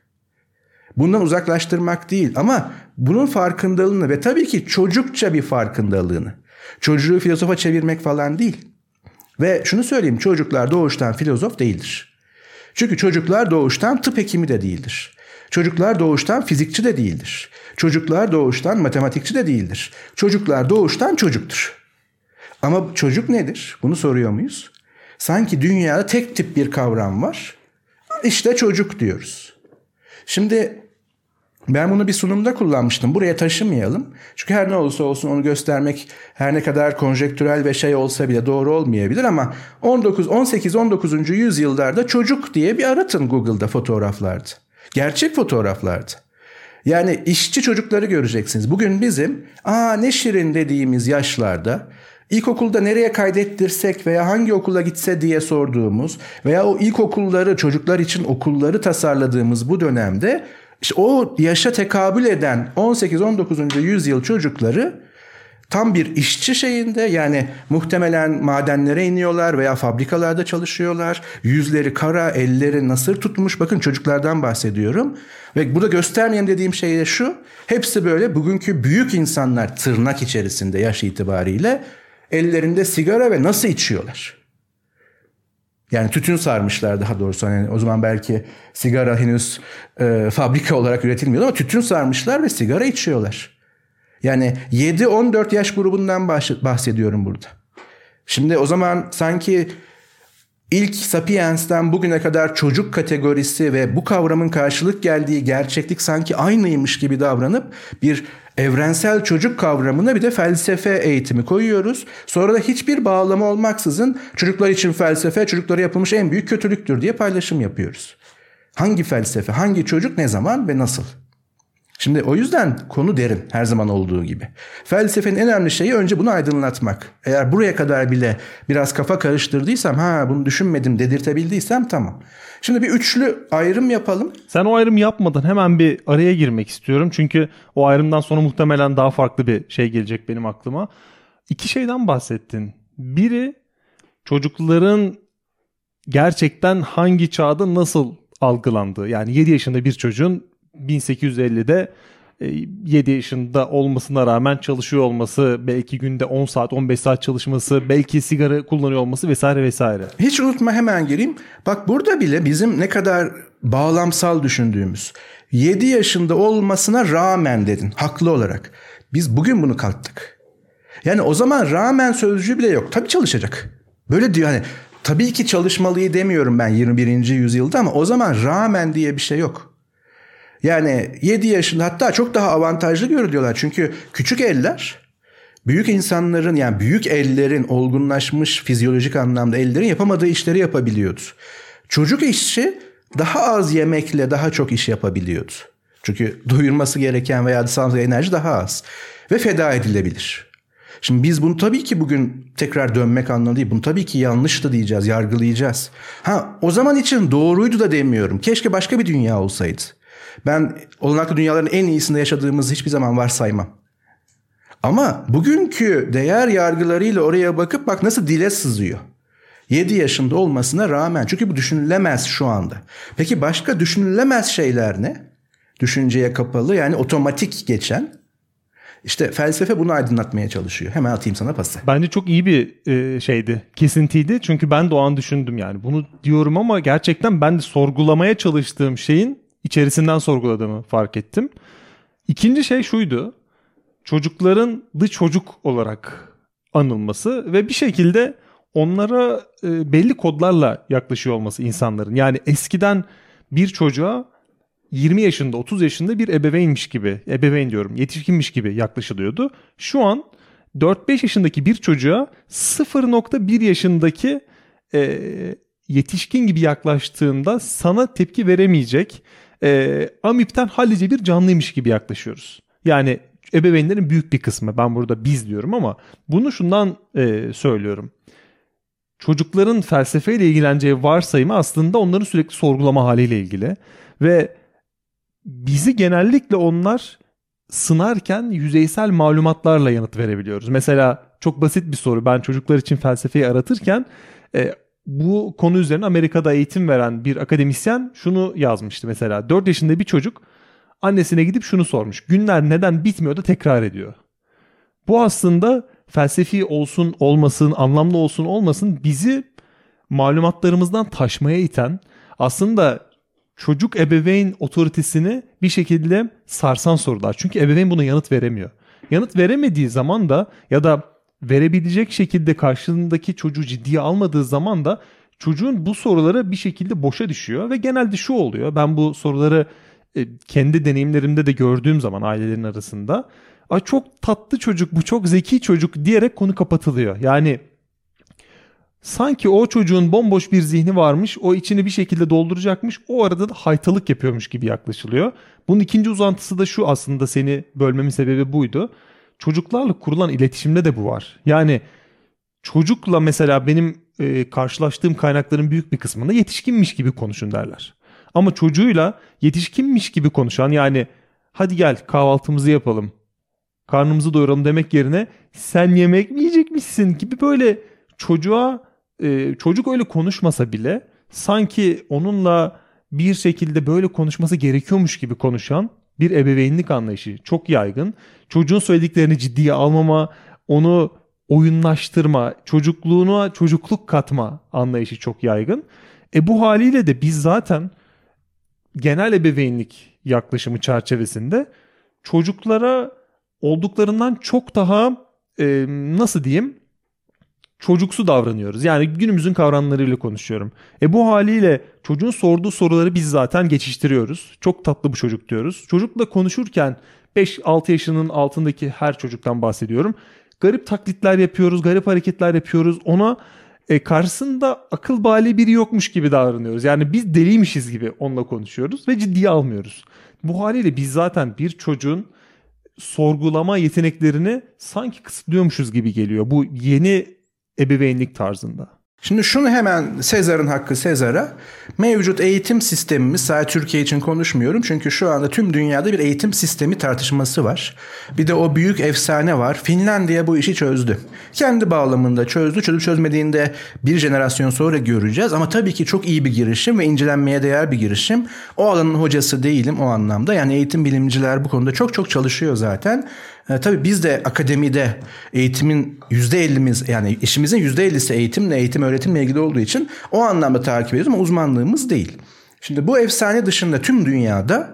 Bundan uzaklaştırmak değil ama bunun farkındalığını ve tabii ki çocukça bir farkındalığını. Çocuğu filozofa çevirmek falan değil. Ve şunu söyleyeyim çocuklar doğuştan filozof değildir. Çünkü çocuklar doğuştan tıp hekimi de değildir. Çocuklar doğuştan fizikçi de değildir. Çocuklar doğuştan matematikçi de değildir. Çocuklar doğuştan çocuktur. Ama çocuk nedir? Bunu soruyor muyuz? Sanki dünyada tek tip bir kavram var. İşte çocuk diyoruz. Şimdi ben bunu bir sunumda kullanmıştım. Buraya taşımayalım. Çünkü her ne olursa olsun onu göstermek her ne kadar konjektürel ve şey olsa bile doğru olmayabilir ama 19 18 19. yüzyıllarda çocuk diye bir aratın Google'da fotoğraflarda. Gerçek fotoğraflardı. Yani işçi çocukları göreceksiniz. Bugün bizim aa ne şirin dediğimiz yaşlarda İlkokulda nereye kaydettirsek veya hangi okula gitse diye sorduğumuz veya o ilkokulları çocuklar için okulları tasarladığımız bu dönemde işte o yaşa tekabül eden 18-19. yüzyıl çocukları tam bir işçi şeyinde yani muhtemelen madenlere iniyorlar veya fabrikalarda çalışıyorlar. Yüzleri kara, elleri nasır tutmuş. Bakın çocuklardan bahsediyorum. Ve burada göstermeyeyim dediğim şey de şu. Hepsi böyle bugünkü büyük insanlar tırnak içerisinde yaş itibariyle ellerinde sigara ve nasıl içiyorlar? Yani tütün sarmışlar daha doğrusu. Yani o zaman belki sigara henüz e, fabrika olarak üretilmiyor ama tütün sarmışlar ve sigara içiyorlar. Yani 7-14 yaş grubundan bahsediyorum burada. Şimdi o zaman sanki ilk Sapiens'ten bugüne kadar çocuk kategorisi ve bu kavramın karşılık geldiği gerçeklik sanki aynıymış gibi davranıp bir evrensel çocuk kavramına bir de felsefe eğitimi koyuyoruz. Sonra da hiçbir bağlama olmaksızın çocuklar için felsefe çocuklara yapılmış en büyük kötülüktür diye paylaşım yapıyoruz. Hangi felsefe, hangi çocuk, ne zaman ve nasıl? Şimdi o yüzden konu derin her zaman olduğu gibi. Felsefenin en önemli şeyi önce bunu aydınlatmak. Eğer buraya kadar bile biraz kafa karıştırdıysam ha bunu düşünmedim dedirtebildiysem tamam. Şimdi bir üçlü ayrım yapalım. Sen o ayrım yapmadan hemen bir araya girmek istiyorum. Çünkü o ayrımdan sonra muhtemelen daha farklı bir şey gelecek benim aklıma. İki şeyden bahsettin. Biri çocukların gerçekten hangi çağda nasıl algılandığı. Yani 7 yaşında bir çocuğun 1850'de 7 e, yaşında olmasına rağmen çalışıyor olması, belki günde 10 saat 15 saat çalışması, belki sigara kullanıyor olması vesaire vesaire. Hiç unutma hemen gireyim. Bak burada bile bizim ne kadar bağlamsal düşündüğümüz 7 yaşında olmasına rağmen dedin haklı olarak. Biz bugün bunu kalktık. Yani o zaman rağmen sözcüğü bile yok. Tabii çalışacak. Böyle diyor hani tabii ki çalışmalıyı demiyorum ben 21. yüzyılda ama o zaman rağmen diye bir şey yok. Yani 7 yaşında hatta çok daha avantajlı görülüyorlar. Çünkü küçük eller büyük insanların yani büyük ellerin olgunlaşmış fizyolojik anlamda ellerin yapamadığı işleri yapabiliyordu. Çocuk işçi daha az yemekle daha çok iş yapabiliyordu. Çünkü doyurması gereken veya sağladığı enerji daha az ve feda edilebilir. Şimdi biz bunu tabii ki bugün tekrar dönmek anlamında değil. Bunu tabii ki yanlış da diyeceğiz, yargılayacağız. Ha o zaman için doğruydu da demiyorum. Keşke başka bir dünya olsaydı. Ben olanaklı dünyaların en iyisinde yaşadığımızı hiçbir zaman varsaymam. Ama bugünkü değer yargılarıyla oraya bakıp bak nasıl dile sızıyor. 7 yaşında olmasına rağmen. Çünkü bu düşünülemez şu anda. Peki başka düşünülemez şeyler ne? Düşünceye kapalı yani otomatik geçen. İşte felsefe bunu aydınlatmaya çalışıyor. Hemen atayım sana pası. Bence çok iyi bir e, şeydi. Kesintiydi. Çünkü ben de o an düşündüm yani. Bunu diyorum ama gerçekten ben de sorgulamaya çalıştığım şeyin içerisinden sorguladığımı fark ettim. İkinci şey şuydu. Çocukların dış çocuk olarak anılması ve bir şekilde onlara e, belli kodlarla yaklaşıyor olması insanların. Yani eskiden bir çocuğa 20 yaşında 30 yaşında bir ebeveynmiş gibi, ebeveyn diyorum yetişkinmiş gibi yaklaşılıyordu. Şu an 4-5 yaşındaki bir çocuğa 0.1 yaşındaki e, yetişkin gibi yaklaştığında sana tepki veremeyecek e, Amip'ten hallice bir canlıymış gibi yaklaşıyoruz. Yani ebeveynlerin büyük bir kısmı ben burada biz diyorum ama bunu şundan e, söylüyorum. Çocukların felsefeyle ilgileneceği varsayımı aslında onların sürekli sorgulama haliyle ilgili ve bizi genellikle onlar sınarken yüzeysel malumatlarla yanıt verebiliyoruz. Mesela çok basit bir soru ben çocuklar için felsefeyi aratırken e, bu konu üzerine Amerika'da eğitim veren bir akademisyen şunu yazmıştı mesela. 4 yaşında bir çocuk annesine gidip şunu sormuş. Günler neden bitmiyor da tekrar ediyor. Bu aslında felsefi olsun olmasın, anlamlı olsun olmasın bizi malumatlarımızdan taşmaya iten aslında çocuk ebeveyn otoritesini bir şekilde sarsan sorular. Çünkü ebeveyn buna yanıt veremiyor. Yanıt veremediği zaman da ya da verebilecek şekilde karşılığındaki çocuğu ciddiye almadığı zaman da çocuğun bu soruları bir şekilde boşa düşüyor ve genelde şu oluyor. Ben bu soruları e, kendi deneyimlerimde de gördüğüm zaman ailelerin arasında Ay çok tatlı çocuk bu çok zeki çocuk diyerek konu kapatılıyor. Yani sanki o çocuğun bomboş bir zihni varmış o içini bir şekilde dolduracakmış o arada da haytalık yapıyormuş gibi yaklaşılıyor. Bunun ikinci uzantısı da şu aslında seni bölmemin sebebi buydu. Çocuklarla kurulan iletişimde de bu var. Yani çocukla mesela benim e, karşılaştığım kaynakların büyük bir kısmında yetişkinmiş gibi konuşun derler. Ama çocuğuyla yetişkinmiş gibi konuşan yani hadi gel kahvaltımızı yapalım karnımızı doyuralım demek yerine sen yemek mi yiyecekmişsin gibi böyle çocuğa e, çocuk öyle konuşmasa bile sanki onunla bir şekilde böyle konuşması gerekiyormuş gibi konuşan bir ebeveynlik anlayışı çok yaygın. Çocuğun söylediklerini ciddiye almama, onu oyunlaştırma, çocukluğuna çocukluk katma anlayışı çok yaygın. E bu haliyle de biz zaten genel ebeveynlik yaklaşımı çerçevesinde çocuklara olduklarından çok daha e, nasıl diyeyim çocuksu davranıyoruz. Yani günümüzün kavramlarıyla konuşuyorum. E bu haliyle çocuğun sorduğu soruları biz zaten geçiştiriyoruz. Çok tatlı bu çocuk diyoruz. Çocukla konuşurken 5-6 yaşının altındaki her çocuktan bahsediyorum. Garip taklitler yapıyoruz, garip hareketler yapıyoruz. Ona e, karşısında akıl bali biri yokmuş gibi davranıyoruz. Yani biz deliymişiz gibi onunla konuşuyoruz ve ciddiye almıyoruz. Bu haliyle biz zaten bir çocuğun sorgulama yeteneklerini sanki kısıtlıyormuşuz gibi geliyor bu yeni ebeveynlik tarzında. Şimdi şunu hemen Sezar'ın hakkı Sezar'a. Mevcut eğitim sistemimiz sadece Türkiye için konuşmuyorum. Çünkü şu anda tüm dünyada bir eğitim sistemi tartışması var. Bir de o büyük efsane var. Finlandiya bu işi çözdü. Kendi bağlamında çözdü. Çözüp çözmediğinde bir jenerasyon sonra göreceğiz. Ama tabii ki çok iyi bir girişim ve incelenmeye değer bir girişim. O alanın hocası değilim o anlamda. Yani eğitim bilimciler bu konuda çok çok çalışıyor zaten. E, tabii biz de akademide eğitimin %50'miz yani işimizin %50'si eğitimle, eğitim öğretimle ilgili olduğu için o anlamda takip ediyoruz ama uzmanlığımız değil. Şimdi bu efsane dışında tüm dünyada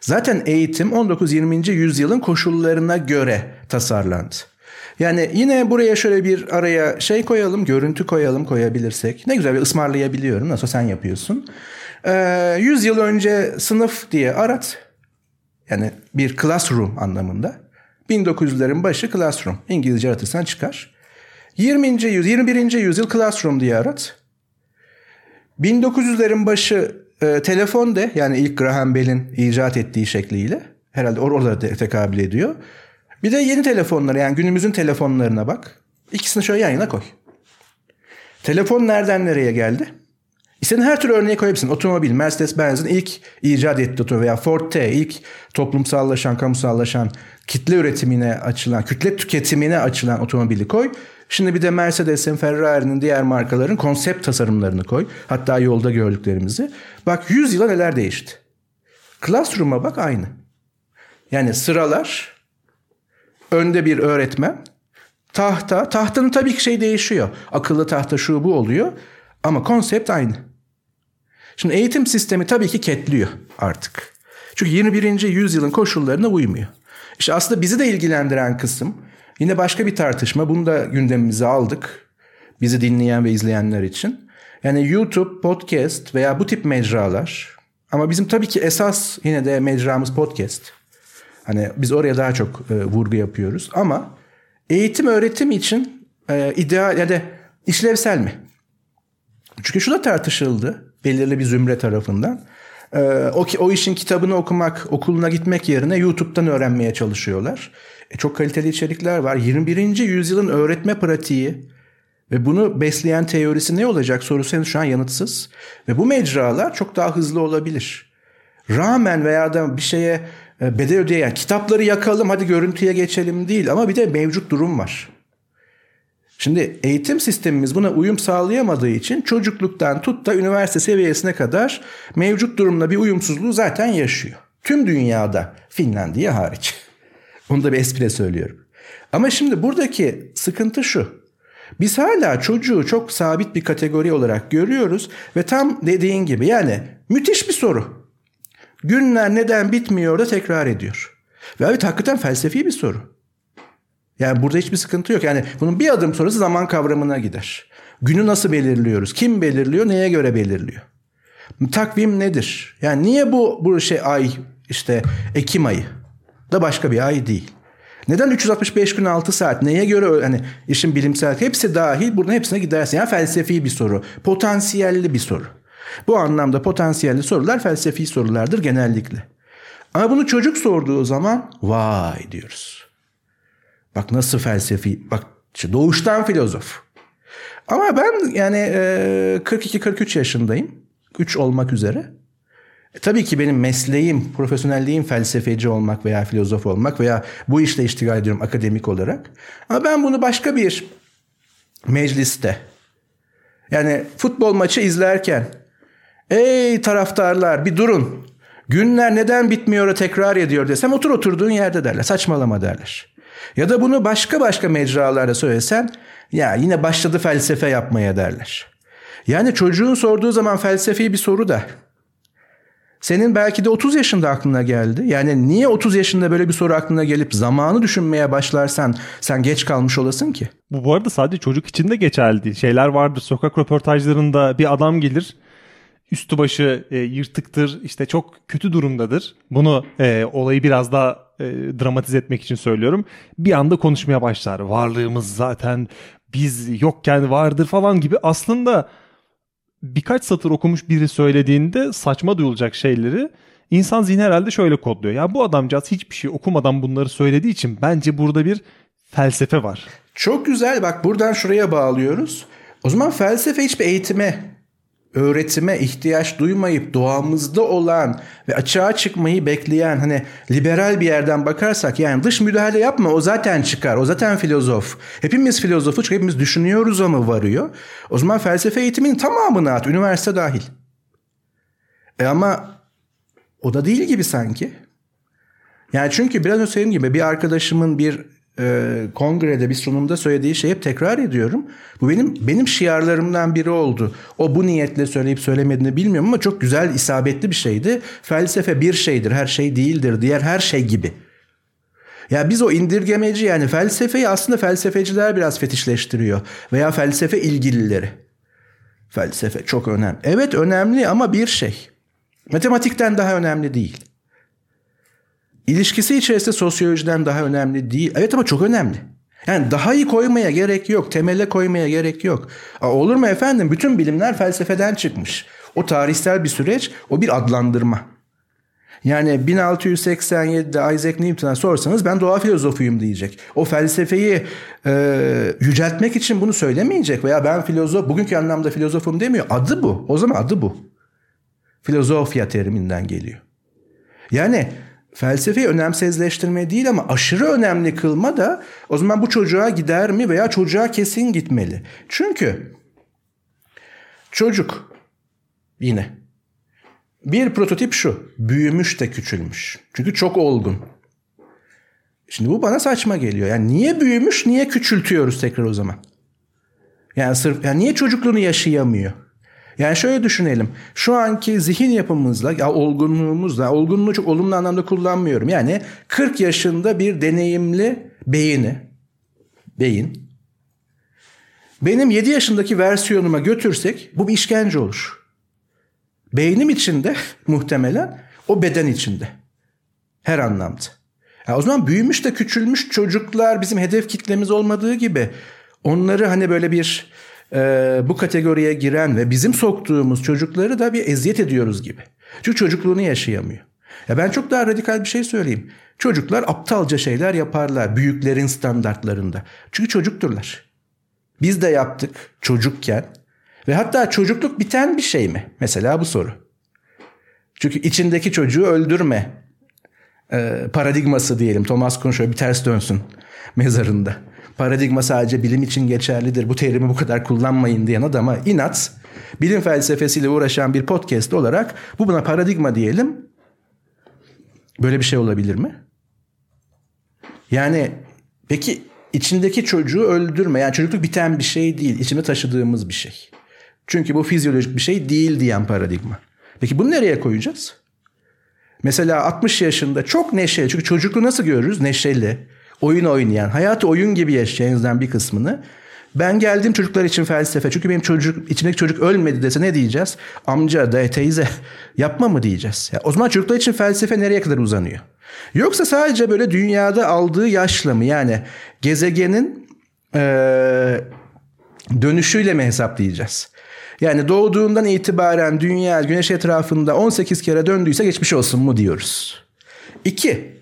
zaten eğitim 19-20. yüzyılın koşullarına göre tasarlandı. Yani yine buraya şöyle bir araya şey koyalım, görüntü koyalım koyabilirsek. Ne güzel bir ısmarlayabiliyorum. Nasıl sen yapıyorsun. Ee, 100 yıl önce sınıf diye arat. Yani bir classroom anlamında. 1900'lerin başı Classroom. İngilizce aratırsan çıkar. 20. yüzyıl, 21. yüzyıl Classroom diye arat. 1900'lerin başı e, telefon de yani ilk Graham Bell'in icat ettiği şekliyle herhalde orada de tekabül ediyor. Bir de yeni telefonları yani günümüzün telefonlarına bak. İkisini şöyle yan yana koy. Telefon nereden nereye geldi? İstediğin her türlü örneği koyabilirsin. Otomobil, Mercedes-Benz'in ilk icat ettiği otomobil veya Ford T ilk toplumsallaşan, kamusallaşan, kitle üretimine açılan, kütle tüketimine açılan otomobili koy. Şimdi bir de Mercedes'in, Ferrari'nin, diğer markaların konsept tasarımlarını koy. Hatta yolda gördüklerimizi. Bak 100 yıla neler değişti. Classroom'a bak aynı. Yani sıralar, önde bir öğretmen, tahta, tahtanın tabii ki şey değişiyor. Akıllı tahta şu bu oluyor. Ama konsept aynı. Şimdi eğitim sistemi tabii ki ketliyor artık. Çünkü 21. yüzyılın koşullarına uymuyor. İşte aslında bizi de ilgilendiren kısım yine başka bir tartışma. Bunu da gündemimize aldık. Bizi dinleyen ve izleyenler için. Yani YouTube, podcast veya bu tip mecralar ama bizim tabii ki esas yine de mecramız podcast. Hani biz oraya daha çok e, vurgu yapıyoruz ama eğitim öğretim için e, ideal ya da işlevsel mi? Çünkü şu da tartışıldı belirli bir zümre tarafından. Ee, o, o işin kitabını okumak, okuluna gitmek yerine YouTube'dan öğrenmeye çalışıyorlar. E, çok kaliteli içerikler var. 21. yüzyılın öğretme pratiği ve bunu besleyen teorisi ne olacak sorusu henüz şu an yanıtsız. Ve bu mecralar çok daha hızlı olabilir. Rağmen veya da bir şeye e, bedel ödeyen kitapları yakalım hadi görüntüye geçelim değil ama bir de mevcut durum var. Şimdi eğitim sistemimiz buna uyum sağlayamadığı için çocukluktan tut da üniversite seviyesine kadar mevcut durumla bir uyumsuzluğu zaten yaşıyor. Tüm dünyada Finlandiya hariç. Onu da bir espri söylüyorum. Ama şimdi buradaki sıkıntı şu. Biz hala çocuğu çok sabit bir kategori olarak görüyoruz ve tam dediğin gibi yani müthiş bir soru. Günler neden bitmiyor da tekrar ediyor. Ve evet hakikaten felsefi bir soru. Yani burada hiçbir sıkıntı yok. Yani bunun bir adım sonrası zaman kavramına gider. Günü nasıl belirliyoruz? Kim belirliyor? Neye göre belirliyor? Takvim nedir? Yani niye bu bu şey ay işte Ekim ayı da başka bir ay değil? Neden 365 gün 6 saat? Neye göre hani işin bilimsel hepsi dahil buradan hepsine gidersin. Yani felsefi bir soru. Potansiyelli bir soru. Bu anlamda potansiyelli sorular felsefi sorulardır genellikle. Ama bunu çocuk sorduğu zaman vay diyoruz. Bak nasıl felsefi. Bak doğuştan filozof. Ama ben yani 42-43 yaşındayım. 3 olmak üzere. E, tabii ki benim mesleğim, profesyonelliğim felsefeci olmak veya filozof olmak veya bu işle iştigal ediyorum akademik olarak. Ama ben bunu başka bir mecliste yani futbol maçı izlerken ey taraftarlar bir durun günler neden bitmiyor tekrar ediyor desem otur oturduğun yerde derler saçmalama derler. Ya da bunu başka başka mecralarda söylesen ya yine başladı felsefe yapmaya derler. Yani çocuğun sorduğu zaman felsefi bir soru da senin belki de 30 yaşında aklına geldi. Yani niye 30 yaşında böyle bir soru aklına gelip zamanı düşünmeye başlarsan sen geç kalmış olasın ki? Bu bu arada sadece çocuk için de geçerli. Şeyler vardır sokak röportajlarında bir adam gelir üstü başı e, yırtıktır işte çok kötü durumdadır. Bunu e, olayı biraz daha e, dramatize etmek için söylüyorum. Bir anda konuşmaya başlar. Varlığımız zaten biz yokken vardır falan gibi aslında birkaç satır okumuş biri söylediğinde saçma duyulacak şeyleri insan zihni herhalde şöyle kodluyor. Ya bu adamcağız hiçbir şey okumadan bunları söylediği için bence burada bir felsefe var. Çok güzel bak buradan şuraya bağlıyoruz. O zaman felsefe hiçbir eğitime öğretime ihtiyaç duymayıp doğamızda olan ve açığa çıkmayı bekleyen hani liberal bir yerden bakarsak yani dış müdahale yapma o zaten çıkar o zaten filozof. Hepimiz filozofu çünkü hepimiz düşünüyoruz ama varıyor. O zaman felsefe eğitiminin tamamını at üniversite dahil. E ama o da değil gibi sanki. Yani çünkü biraz önce söylediğim gibi bir arkadaşımın bir e, kongrede bir sunumda söylediği şeyi hep tekrar ediyorum. Bu benim benim şiarlarımdan biri oldu. O bu niyetle söyleyip söylemediğini bilmiyorum ama çok güzel isabetli bir şeydi. Felsefe bir şeydir, her şey değildir. Diğer her şey gibi. Ya biz o indirgemeci yani felsefeyi aslında felsefeciler biraz fetişleştiriyor veya felsefe ilgilileri. Felsefe çok önemli. Evet önemli ama bir şey. Matematikten daha önemli değil. İlişkisi içerisinde sosyolojiden daha önemli değil. Evet ama çok önemli. Yani daha iyi koymaya gerek yok. Temele koymaya gerek yok. Aa, olur mu efendim? Bütün bilimler felsefeden çıkmış. O tarihsel bir süreç, o bir adlandırma. Yani 1687'de Isaac Newton'a sorsanız ben doğa filozofuyum diyecek. O felsefeyi e, yüceltmek için bunu söylemeyecek veya ben filozof, bugünkü anlamda filozofum demiyor. Adı bu. O zaman adı bu. Filozofya teriminden geliyor. Yani felsefeyi önemsizleştirme değil ama aşırı önemli kılma da o zaman bu çocuğa gider mi veya çocuğa kesin gitmeli. Çünkü çocuk yine bir prototip şu büyümüş de küçülmüş. Çünkü çok olgun. Şimdi bu bana saçma geliyor. Yani niye büyümüş, niye küçültüyoruz tekrar o zaman? Yani sırf yani niye çocukluğunu yaşayamıyor? Yani şöyle düşünelim. Şu anki zihin yapımızla ya olgunluğumuzla olgunluğu çok olumlu anlamda kullanmıyorum. Yani 40 yaşında bir deneyimli beyni beyin benim 7 yaşındaki versiyonuma götürsek bu bir işkence olur. Beynim içinde muhtemelen o beden içinde. Her anlamda. Ya o zaman büyümüş de küçülmüş çocuklar bizim hedef kitlemiz olmadığı gibi onları hani böyle bir e, bu kategoriye giren ve bizim soktuğumuz çocukları da bir eziyet ediyoruz gibi. Çünkü çocukluğunu yaşayamıyor. Ya ben çok daha radikal bir şey söyleyeyim. Çocuklar aptalca şeyler yaparlar büyüklerin standartlarında. Çünkü çocukturlar. Biz de yaptık çocukken ve hatta çocukluk biten bir şey mi? Mesela bu soru. Çünkü içindeki çocuğu öldürme e, paradigması diyelim. Thomas Kuhn şöyle bir ters dönsün. mezarında. Paradigma sadece bilim için geçerlidir. Bu terimi bu kadar kullanmayın diyen adama inat. Bilim felsefesiyle uğraşan bir podcast olarak bu buna paradigma diyelim. Böyle bir şey olabilir mi? Yani peki içindeki çocuğu öldürme. Yani çocukluk biten bir şey değil. İçinde taşıdığımız bir şey. Çünkü bu fizyolojik bir şey değil diyen paradigma. Peki bunu nereye koyacağız? Mesela 60 yaşında çok neşeli. Çünkü çocukluğu nasıl görürüz? Neşeli. Oyun oynayan, hayatı oyun gibi yaşayanızdan bir kısmını. Ben geldim çocuklar için felsefe. Çünkü benim çocuk, içimdeki çocuk ölmedi dese ne diyeceğiz? Amca, dayı, teyze yapma mı diyeceğiz? Ya, o zaman çocuklar için felsefe nereye kadar uzanıyor? Yoksa sadece böyle dünyada aldığı yaşla mı? Yani gezegenin ee, dönüşüyle mi hesaplayacağız? Yani doğduğundan itibaren dünya güneş etrafında 18 kere döndüyse geçmiş olsun mu diyoruz. İki,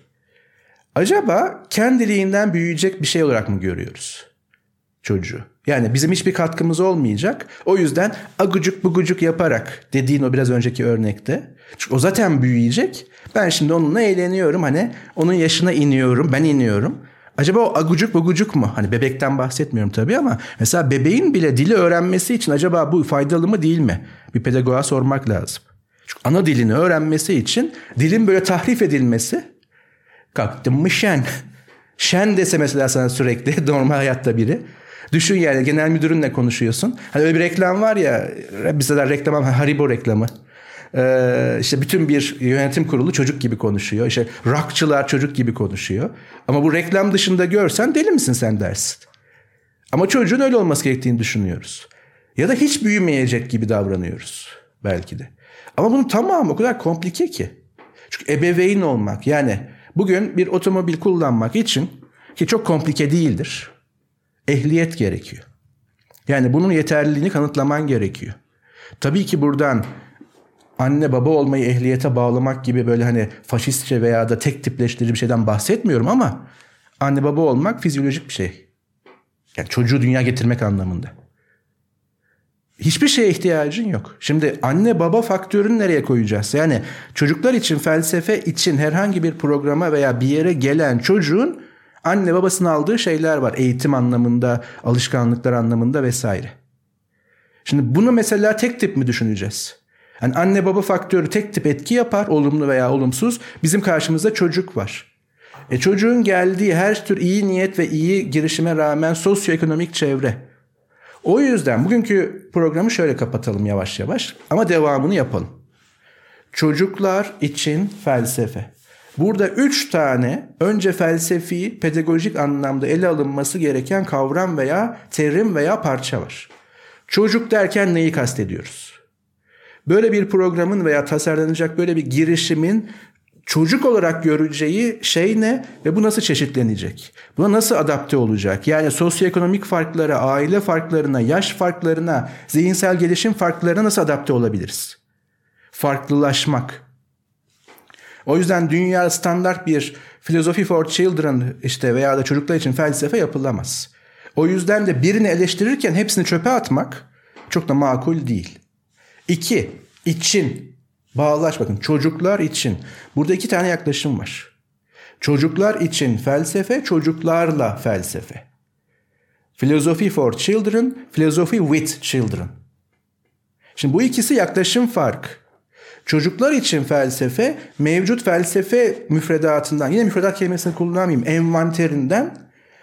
acaba kendiliğinden büyüyecek bir şey olarak mı görüyoruz çocuğu? Yani bizim hiçbir katkımız olmayacak. O yüzden agucuk bugucuk yaparak dediğin o biraz önceki örnekte. Çünkü o zaten büyüyecek. Ben şimdi onunla eğleniyorum. Hani onun yaşına iniyorum. Ben iniyorum. Acaba o agucuk bugucuk mu? Hani bebekten bahsetmiyorum tabii ama mesela bebeğin bile dili öğrenmesi için acaba bu faydalı mı değil mi? Bir pedagoğa sormak lazım. Çünkü ana dilini öğrenmesi için dilin böyle tahrif edilmesi kalktım mı şen? Şen dese mesela sana sürekli normal hayatta biri. Düşün yani genel müdürünle konuşuyorsun. Hani öyle bir reklam var ya bizde de reklam Haribo reklamı. Ee, işte bütün bir yönetim kurulu çocuk gibi konuşuyor. İşte rockçılar çocuk gibi konuşuyor. Ama bu reklam dışında görsen deli misin sen dersin. Ama çocuğun öyle olması gerektiğini düşünüyoruz. Ya da hiç büyümeyecek gibi davranıyoruz belki de. Ama bunun tamamı o kadar komplike ki. Çünkü ebeveyn olmak yani bugün bir otomobil kullanmak için ki çok komplike değildir. Ehliyet gerekiyor. Yani bunun yeterliliğini kanıtlaman gerekiyor. Tabii ki buradan anne baba olmayı ehliyete bağlamak gibi böyle hani faşistçe veya da tek tipleştirici bir şeyden bahsetmiyorum ama anne baba olmak fizyolojik bir şey. Yani çocuğu dünya getirmek anlamında. Hiçbir şeye ihtiyacın yok. Şimdi anne baba faktörünü nereye koyacağız? Yani çocuklar için felsefe için herhangi bir programa veya bir yere gelen çocuğun anne babasının aldığı şeyler var. Eğitim anlamında, alışkanlıklar anlamında vesaire. Şimdi bunu mesela tek tip mi düşüneceğiz? Yani anne baba faktörü tek tip etki yapar olumlu veya olumsuz. Bizim karşımızda çocuk var. E çocuğun geldiği her tür iyi niyet ve iyi girişime rağmen sosyoekonomik çevre. O yüzden bugünkü programı şöyle kapatalım yavaş yavaş ama devamını yapalım. Çocuklar için felsefe. Burada üç tane önce felsefi, pedagojik anlamda ele alınması gereken kavram veya terim veya parça var. Çocuk derken neyi kastediyoruz? Böyle bir programın veya tasarlanacak böyle bir girişimin çocuk olarak göreceği şey ne ve bu nasıl çeşitlenecek? Buna nasıl adapte olacak? Yani sosyoekonomik farklara, aile farklarına, yaş farklarına, zihinsel gelişim farklarına nasıl adapte olabiliriz? Farklılaşmak. O yüzden dünya standart bir philosophy for children işte veya da çocuklar için felsefe yapılamaz. O yüzden de birini eleştirirken hepsini çöpe atmak çok da makul değil. İki, için. Bağlaş bakın çocuklar için. Burada iki tane yaklaşım var. Çocuklar için felsefe, çocuklarla felsefe. Philosophy for children, philosophy with children. Şimdi bu ikisi yaklaşım fark. Çocuklar için felsefe mevcut felsefe müfredatından yine müfredat kelimesini kullanmayayım envanterinden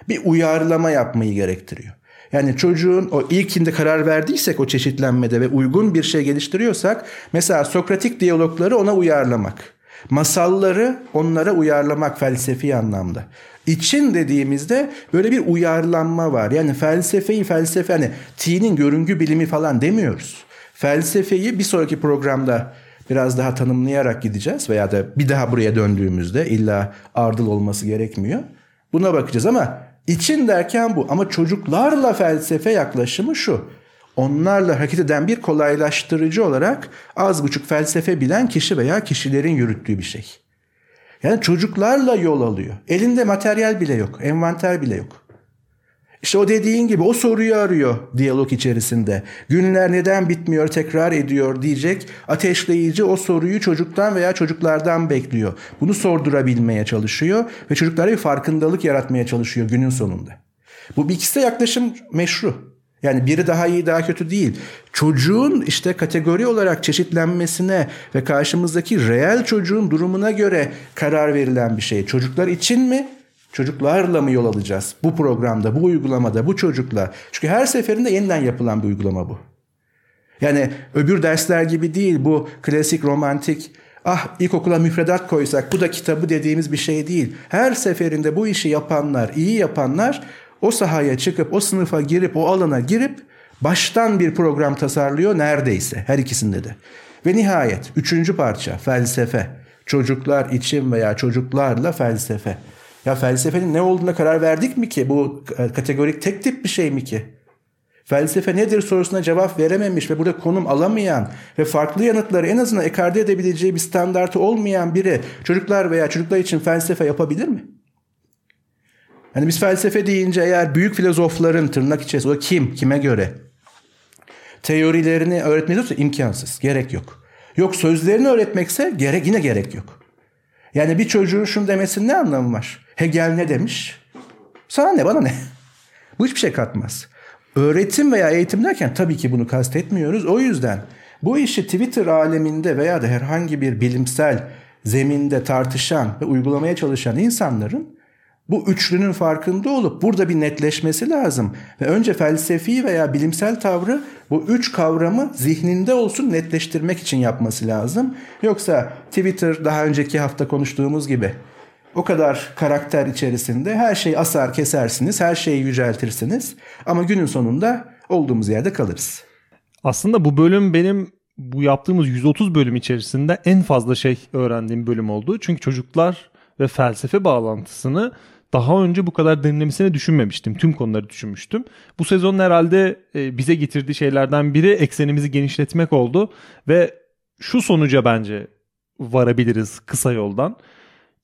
bir uyarlama yapmayı gerektiriyor. Yani çocuğun o ilkinde karar verdiysek o çeşitlenmede ve uygun bir şey geliştiriyorsak mesela Sokratik diyalogları ona uyarlamak. Masalları onlara uyarlamak felsefi anlamda. İçin dediğimizde böyle bir uyarlanma var. Yani felsefeyi felsefe hani T'nin görüngü bilimi falan demiyoruz. Felsefeyi bir sonraki programda biraz daha tanımlayarak gideceğiz veya da bir daha buraya döndüğümüzde illa ardıl olması gerekmiyor. Buna bakacağız ama için derken bu ama çocuklarla felsefe yaklaşımı şu. Onlarla hareket eden bir kolaylaştırıcı olarak az buçuk felsefe bilen kişi veya kişilerin yürüttüğü bir şey. Yani çocuklarla yol alıyor. Elinde materyal bile yok, envanter bile yok. İşte o dediğin gibi o soruyu arıyor diyalog içerisinde. Günler neden bitmiyor tekrar ediyor diyecek ateşleyici o soruyu çocuktan veya çocuklardan bekliyor. Bunu sordurabilmeye çalışıyor ve çocuklara bir farkındalık yaratmaya çalışıyor günün sonunda. Bu ikisi de yaklaşım meşru. Yani biri daha iyi daha kötü değil. Çocuğun işte kategori olarak çeşitlenmesine ve karşımızdaki reel çocuğun durumuna göre karar verilen bir şey. Çocuklar için mi Çocuklarla mı yol alacağız? Bu programda, bu uygulamada, bu çocukla. Çünkü her seferinde yeniden yapılan bir uygulama bu. Yani öbür dersler gibi değil bu klasik romantik ah ilkokula müfredat koysak bu da kitabı dediğimiz bir şey değil. Her seferinde bu işi yapanlar, iyi yapanlar o sahaya çıkıp o sınıfa girip o alana girip baştan bir program tasarlıyor neredeyse her ikisinde de. Ve nihayet üçüncü parça felsefe. Çocuklar için veya çocuklarla felsefe. Ya felsefenin ne olduğuna karar verdik mi ki? Bu kategorik tek tip bir şey mi ki? Felsefe nedir sorusuna cevap verememiş ve burada konum alamayan ve farklı yanıtları en azından ekarte edebileceği bir standartı olmayan biri çocuklar veya çocuklar için felsefe yapabilir mi? Hani biz felsefe deyince eğer büyük filozofların tırnak içerisinde o kim, kime göre teorilerini öğretmek imkansız, gerek yok. Yok sözlerini öğretmekse gerek yine gerek yok. Yani bir çocuğun şunu demesinin ne anlamı var? Hegel ne demiş? Sana ne bana ne? Bu hiçbir şey katmaz. Öğretim veya eğitim derken tabii ki bunu kastetmiyoruz. O yüzden bu işi Twitter aleminde veya da herhangi bir bilimsel zeminde tartışan ve uygulamaya çalışan insanların bu üçlünün farkında olup burada bir netleşmesi lazım. Ve önce felsefi veya bilimsel tavrı bu üç kavramı zihninde olsun netleştirmek için yapması lazım. Yoksa Twitter daha önceki hafta konuştuğumuz gibi o kadar karakter içerisinde her şeyi asar kesersiniz, her şeyi yüceltirsiniz ama günün sonunda olduğumuz yerde kalırız. Aslında bu bölüm benim bu yaptığımız 130 bölüm içerisinde en fazla şey öğrendiğim bölüm oldu. Çünkü çocuklar ve felsefe bağlantısını daha önce bu kadar derinlemesine düşünmemiştim. Tüm konuları düşünmüştüm. Bu sezonun herhalde e, bize getirdiği şeylerden biri eksenimizi genişletmek oldu ve şu sonuca bence varabiliriz kısa yoldan.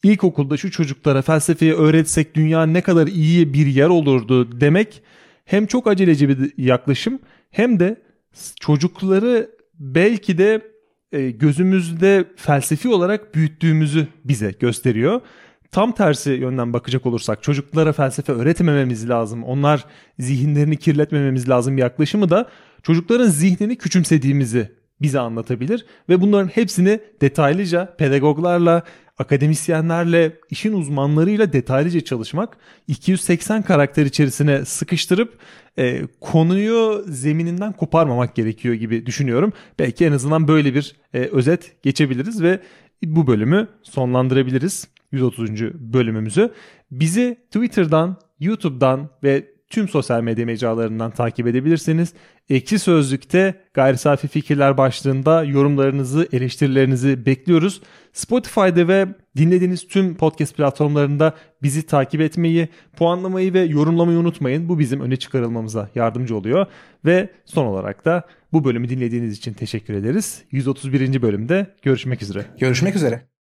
İlkokulda şu çocuklara felsefeyi öğretsek dünya ne kadar iyi bir yer olurdu demek hem çok aceleci bir yaklaşım hem de çocukları belki de e, gözümüzde felsefi olarak büyüttüğümüzü bize gösteriyor. Tam tersi yönden bakacak olursak çocuklara felsefe öğretmememiz lazım. Onlar zihinlerini kirletmememiz lazım yaklaşımı da çocukların zihnini küçümsediğimizi bize anlatabilir ve bunların hepsini detaylıca pedagoglarla, akademisyenlerle, işin uzmanlarıyla detaylıca çalışmak 280 karakter içerisine sıkıştırıp e, konuyu zemininden koparmamak gerekiyor gibi düşünüyorum. Belki en azından böyle bir e, özet geçebiliriz ve bu bölümü sonlandırabiliriz. 130. bölümümüzü. Bizi Twitter'dan, YouTube'dan ve tüm sosyal medya mecralarından takip edebilirsiniz. Ekşi Sözlük'te gayri safi fikirler başlığında yorumlarınızı, eleştirilerinizi bekliyoruz. Spotify'da ve dinlediğiniz tüm podcast platformlarında bizi takip etmeyi, puanlamayı ve yorumlamayı unutmayın. Bu bizim öne çıkarılmamıza yardımcı oluyor. Ve son olarak da bu bölümü dinlediğiniz için teşekkür ederiz. 131. bölümde görüşmek üzere. Görüşmek üzere.